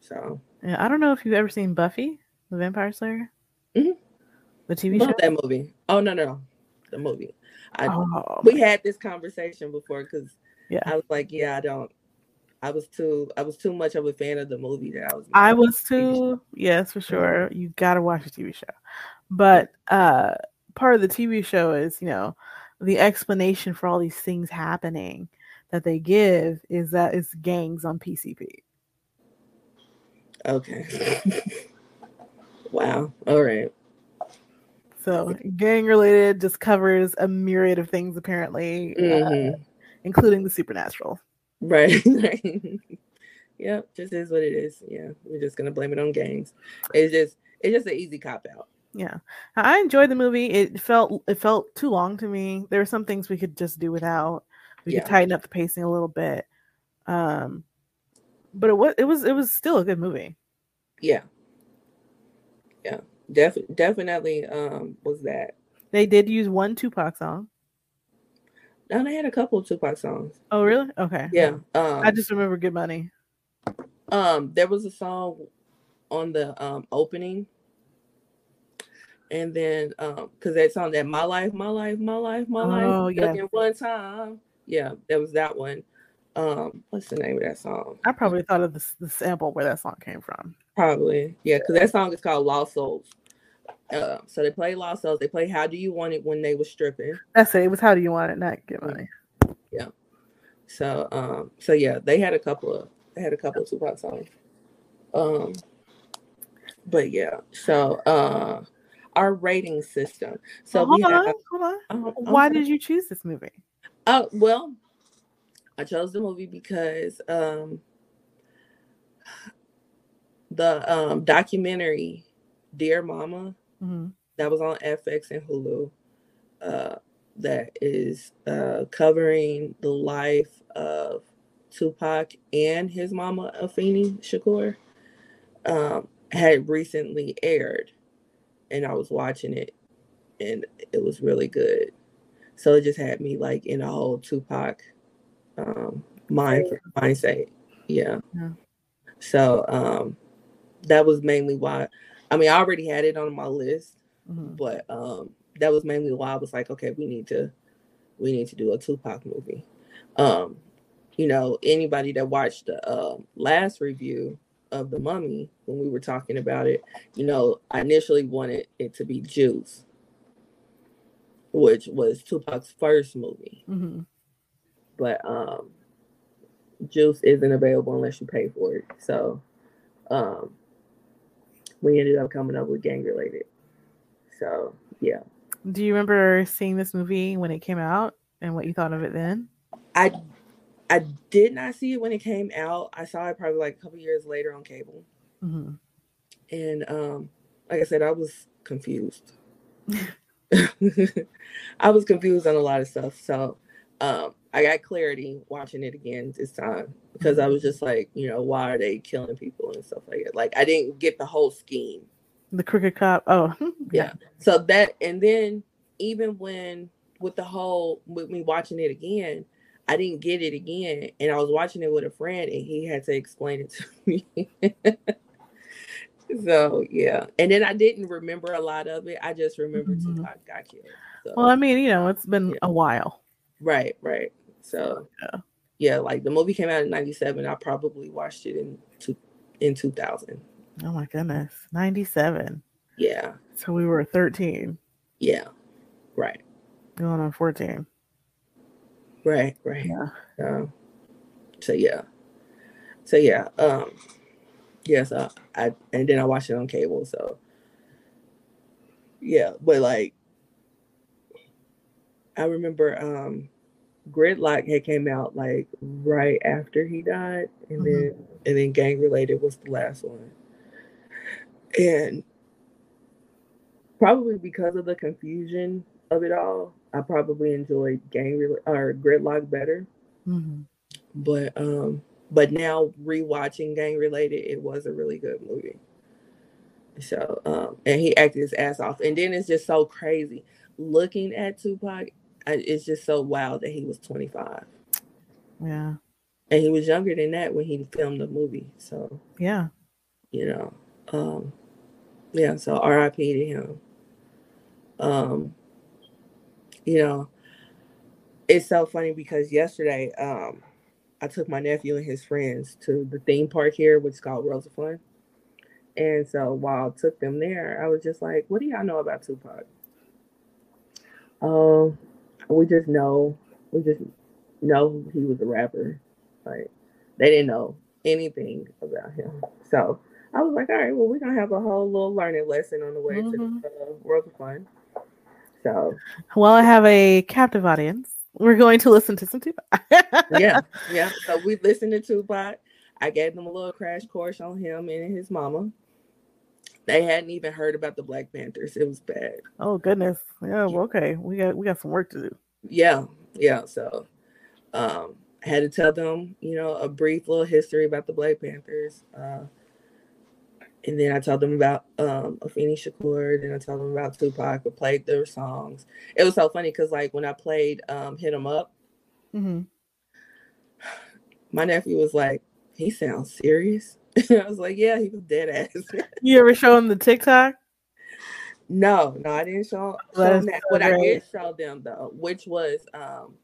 So yeah, I don't know if you've ever seen Buffy the Vampire Slayer. Mm-hmm. The TV Love show. That movie. Oh no, no, the movie. I, oh, we had this conversation before because yeah, I was like, yeah, I don't. I was too. I was too much of a fan of the movie that I was. I was too. Yes, for sure. You got to watch the TV show, but uh part of the TV show is you know the explanation for all these things happening that they give is that it's gangs on PCP. Okay. wow. All right. So gang related just covers a myriad of things apparently, uh, mm-hmm. uh, including the supernatural. Right. yep. Just is what it is. Yeah. We're just gonna blame it on gangs. It's just it's just an easy cop out. Yeah. I enjoyed the movie. It felt it felt too long to me. There were some things we could just do without. We yeah. could tighten up the pacing a little bit. Um but it was it was it was still a good movie. Yeah. Yeah. Def- definitely um was that. They did use one Tupac song. No, they had a couple of Tupac songs. Oh, really? Okay. Yeah. Um, I just remember Good Money. um there was a song on the um opening. And then um because that song that My Life, My Life, My Life, My Oh, Life yeah. one time. Yeah, that was that one. Um, what's the name of that song? I probably thought of the, the sample where that song came from. Probably, yeah, because that song is called Lost Souls. Uh, so they play Lost Souls. They play How Do You Want It when they were stripping. That's it. It was How Do You Want It, not Get Money. Yeah. So um, so yeah, they had a couple of they had a couple of Tupac songs. Um, but yeah, so uh, our rating system. So So hold on, hold on. uh, Why okay. did you choose this movie? Oh well, I chose the movie because um, the um, documentary "Dear Mama" Mhm. that was on FX and Hulu. Uh, that is uh, covering the life of Tupac and his mama Afeni Shakur. Um, had recently aired, and I was watching it, and it was really good. So it just had me like in a whole Tupac um, mind mindset. Yeah. Yeah. So um, that was mainly why. I mean, I already had it on my list, Mhm. but um, that was mainly why I was like, okay, we need to, we need to do a Tupac movie. Um, you know, anybody that watched the uh, last review of the Mummy when we were talking about it, you know, I initially wanted it to be Juice, which was Tupac's first movie, Mhm. but um, Juice isn't available unless you pay for it. So, um, we ended up coming up with gang related. So yeah. Do you remember seeing this movie when it came out and what you thought of it then? I I did not see it when it came out. I saw it probably like a couple years later on cable. hmm And um like I said, I was confused. I was confused on a lot of stuff. So um I got clarity watching it again this time because I was just like, you know, why are they killing people and stuff like that? Like I didn't get the whole scheme. The Crooked Cop. Oh, Yeah. So that and then even when with the whole with me watching it again, I didn't get it again. And I was watching it with a friend and he had to explain it to me. So yeah. And then I didn't remember a lot of it. I just remember Mhm. Tupac got killed. So, Well, I mean, you know, it's been Yeah. a while. right, right. So Yeah. yeah, like the movie came out in ninety seven. I probably watched it in two in two thousand. Oh my goodness, ninety-seven. Yeah, So we were thirteen, yeah. Right. going on fourteen. Right, right. Yeah. Um, so yeah, so yeah, um, yeah. So I and then I watched it on cable. So yeah, but like I remember um, Gridlock had came out like right after he died, and Mhm. then and then Gang Related was the last one, and probably because of the confusion of it all, I probably enjoyed Gang Rel- or Gridlock better hmm but um but now rewatching gang related it was a really good movie. So um and he acted his ass off. And then it's just so crazy. Looking at tupac it's just so wild that he was 25 Yeah. and he was younger than that when he filmed the movie so Yeah. you know um yeah so rip to him. Um you know it's so funny because yesterday um i took my nephew and his friends to the theme park here which is called Worlds of Fun. and so while i took them there i was just like what do y'all know about tupac um we just know we just know he was a rapper like they didn't know anything about him so I was like, all right, well, we're gonna have a whole little learning lesson on the way Mhm. to the uh, World of Fun. So Well, I have a captive audience. We're going to listen to some Tupac. yeah, yeah. So we listened to Tupac. I gave them a little crash course on him and his mama. They hadn't even heard about the Black Panthers. It was bad. Oh goodness. Yeah. Well, okay. We got we got some work to do. Yeah, yeah. So, um, I had to tell them, you know, a brief little history about the Black Panthers. Uh, and then I told them about um Afeni Shakur, then I told them about Tupac, I played their songs. It was so funny because like when I played um Hit 'em Up, Mm-hmm. my nephew was like, he sounds serious. I was like, yeah, he was dead ass. You ever show them the TikTok? no, no, I didn't show, show them is that. so What I did show them though, which was um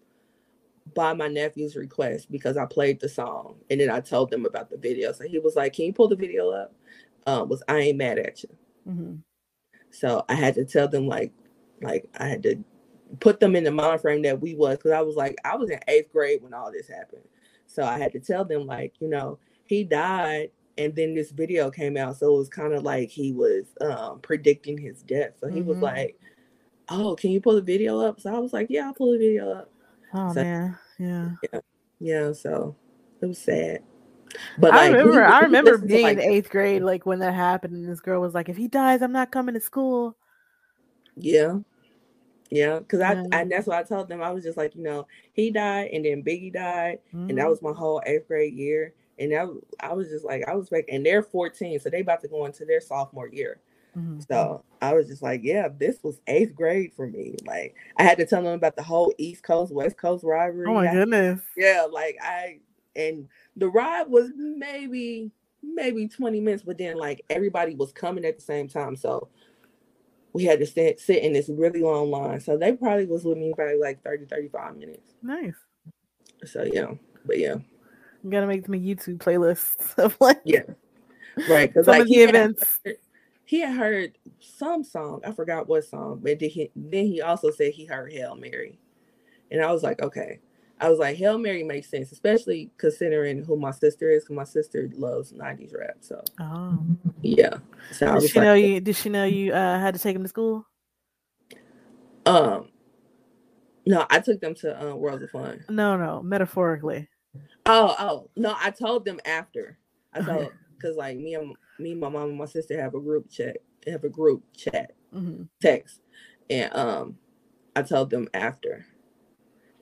by my nephew's request because I played the song and then I told them about the video. So he was like, Can you pull the video up? Um, was I ain't mad at you. Mm-hmm. So I had to tell them like like I had to put them in the mind frame that we was because I was like I was in eighth grade when all this happened. So I had to tell them like, you know, he died and then this video came out. So it was kind of like he was um predicting his death. So he was Mhm. like, Oh, can you pull the video up? So I was like, Yeah, I'll pull the video up. Oh So- man, yeah. Yeah, so it was sad. But I like, remember. I remember being like, in eighth grade, like when that happened, and this girl was like, "If he dies, I'm not coming to school." Yeah. Yeah. Cause I and that's what I told them. I was just like, you know, he died and then Biggie died. And Mhm. that was my whole eighth grade year. And that I was just like, I was like, and they're 14, so they about to go into their sophomore year. Mhm. So I was just like, yeah, this was eighth grade for me. Like I had to tell them about the whole East Coast, West Coast rivalry. Oh my I- goodness. yeah, like I and the ride was maybe maybe 20 minutes, but then like everybody was coming at the same time. So we had to sit, sit in this really long line. So they probably was with me probably like 30, 35 minutes. Nice. So yeah. But yeah. You gotta make my YouTube playlists of like Yeah. Right. Because like of the he had, events. he had heard some song. I forgot what song, but then he, then he also said he heard Hail Mary. And I was like, okay. I was like, Hail Mary makes sense, especially considering who my sister is, because my sister loves 90s rap. So Oh. yeah. So I Did she like, know you? Did she know you uh, had to take him to school? um, no, I took them to uh, Worlds of Fun. No, no, metaphorically. Oh, oh, no, I told them after. I told because like me and me, and my mom and my sister have a group chat, have a group chat hmm text, and um, I told them after,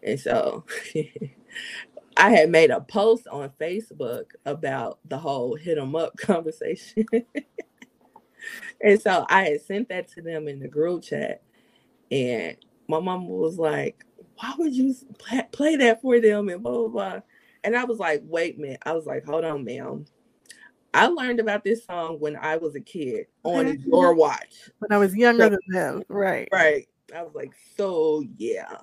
and so I had made a post on Facebook about the whole hit 'em up conversation, and so I had sent that to them in the group chat, and my mom was like, "Why would you play, play that for them?" and blah blah blah, and I was like, "Wait a minute," I was like, "Hold on, ma'am." I learned about this song when I was a kid on your watch. When I was younger So- than them, right? Right. I was like, so yeah.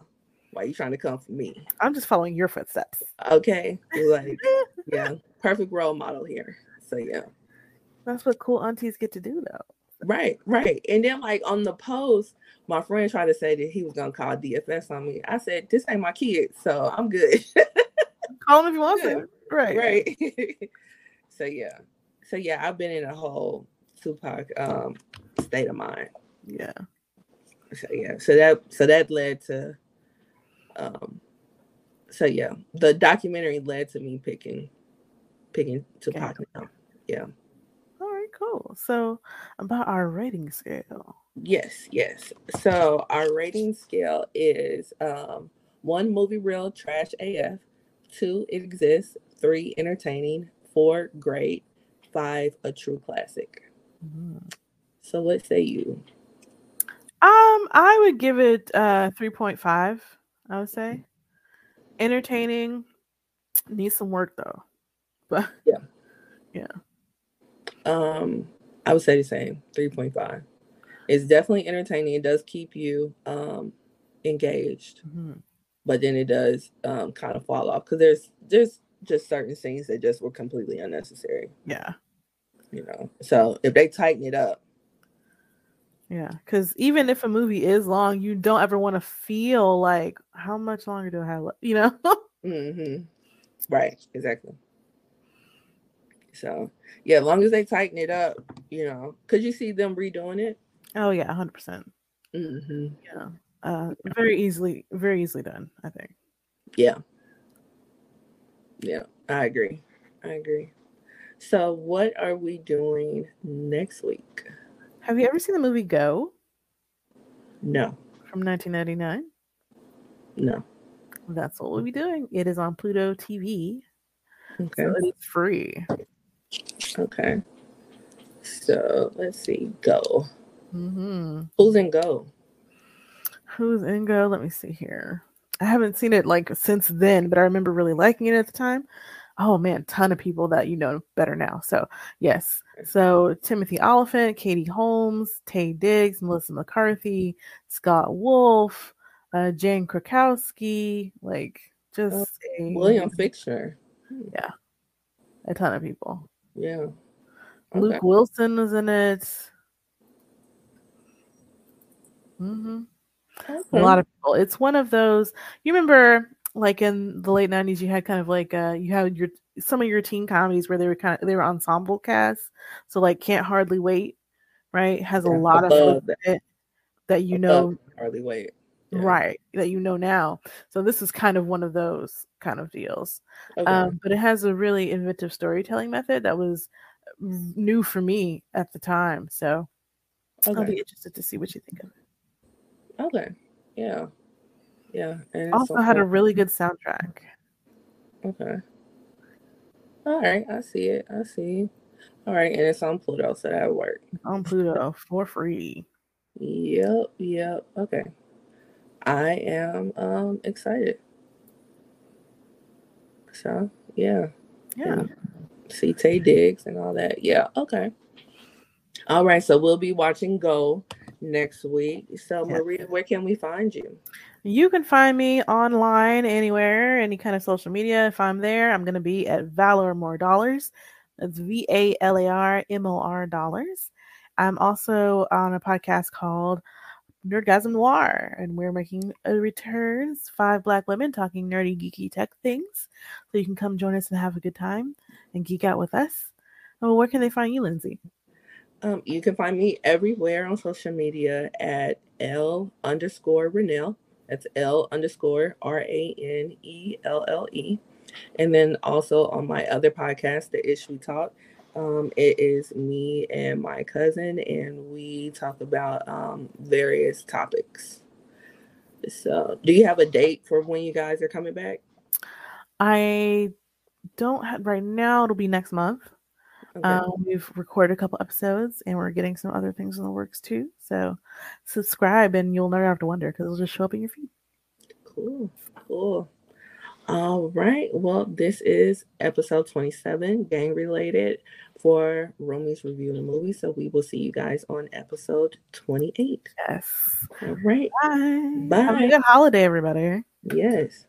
Why you trying to come for me? I'm just following your footsteps. Okay. Like, yeah. Perfect role model here. So yeah. That's what cool aunties get to do, though. Right, right. And then like on the post, my friend tried to say that he was gonna call DFS on me. I said, This ain't my kid, so I'm good. Call him if you want Yeah. to. Right. right. so yeah. So yeah, I've been in a whole Tupac um state of mind. Yeah. so yeah so that so that led to um so yeah the documentary led to me picking picking Tupac now yeah All right. Cool. So about our rating scale. yes yes so our rating scale is um one movie real trash af two it exists three entertaining four great five a true classic Mhm. so what say you Um, I would give it uh 3.5, I would say. Entertaining needs some work though. But yeah. Yeah. Um, I would say the same, 3.5. It's definitely entertaining. It does keep you um engaged, mhm. but then it does um kind of fall off because there's there's just certain scenes that just were completely unnecessary, yeah. you know. So if they tighten it up, Yeah, because even if a movie is long, you don't ever want to feel like how much longer do I have left? You know? hmm right, exactly. So yeah, as long as they tighten it up, you know, could you see them redoing it? oh yeah, hundred percent. hmm Yeah, uh, very easily, very easily done. I think. Yeah. Yeah, I agree. I agree. So, what are we doing next week? Have you ever seen the movie Go No, from 1999? no. That's what we'll be doing. It is on Pluto TV. Okay. So it is free. Okay. So let's see. Go. hmm Who's in Go? Who's in Go? Let me see here. I haven't seen it like since then, but I remember really liking it at the time. Oh man, ton of people that you know better now. So yes. So Timothy Olyphant, Katie Holmes, Taye Diggs, Melissa McCarthy, Scott Wolf, uh, Jane Krakowski, like just a, William Fichtner. Yeah, a ton of people. Yeah. Luke Wilson was in it. hmm a lot of people. It's one of those. You remember, like in the late '90s, you had kind of like uh, you had your some of your teen comedies where they were kind of they were ensemble casts. So like, can't hardly wait, right? Has a Yeah, I lot of love folks in it that you I know, Hardly wait. Yeah. right? That you know now. So this is kind of one of those kind of deals. Okay. Um, but it has a really inventive storytelling method that was new for me at the time. So I'll be interested to see what you think of it. Okay. Yeah. Yeah. And Also had a really good soundtrack. Okay. All right. I see it. I see. All right. And it's on Pluto, so that work. on Pluto for free. Yep. Yep. Okay. I am um excited. So yeah. Yeah. See Taye Diggs and all that. Yeah. Okay. All right. So we'll be watching Go next week. So Yes. Maria, where can we find you? You can find me online anywhere, any kind of social media. If I'm there, I'm going to be at Valar Mor Dollars. That's V A L A R M O R Dollars. I'm also on a podcast called Nerdgasm Noir, and we're making a return. It's five black women talking nerdy, geeky tech things. So you can come join us and have a good time and geek out with us. Oh, where can they find you, Lindsay? Um, you can find me everywhere on social media at L underscore Ranelle. That's L underscore R A N E L L E. And then also on my other podcast, The Issue Talk. Um, it is me and my cousin, and we talk about um, various topics. So, do you have a date for when you guys are coming back? I don't have right now. It'll be next month. Okay. Um, we've recorded a couple episodes and we're getting some other things in the works too. So subscribe and you'll never have to wonder because it'll just show up in your feed. Cool, cool. All right. Well, this is episode 27, gang related for Roomies Review of the Movie. So we will see you guys on episode 28. Yes. All right. Bye. Have a good holiday, everybody. Yes.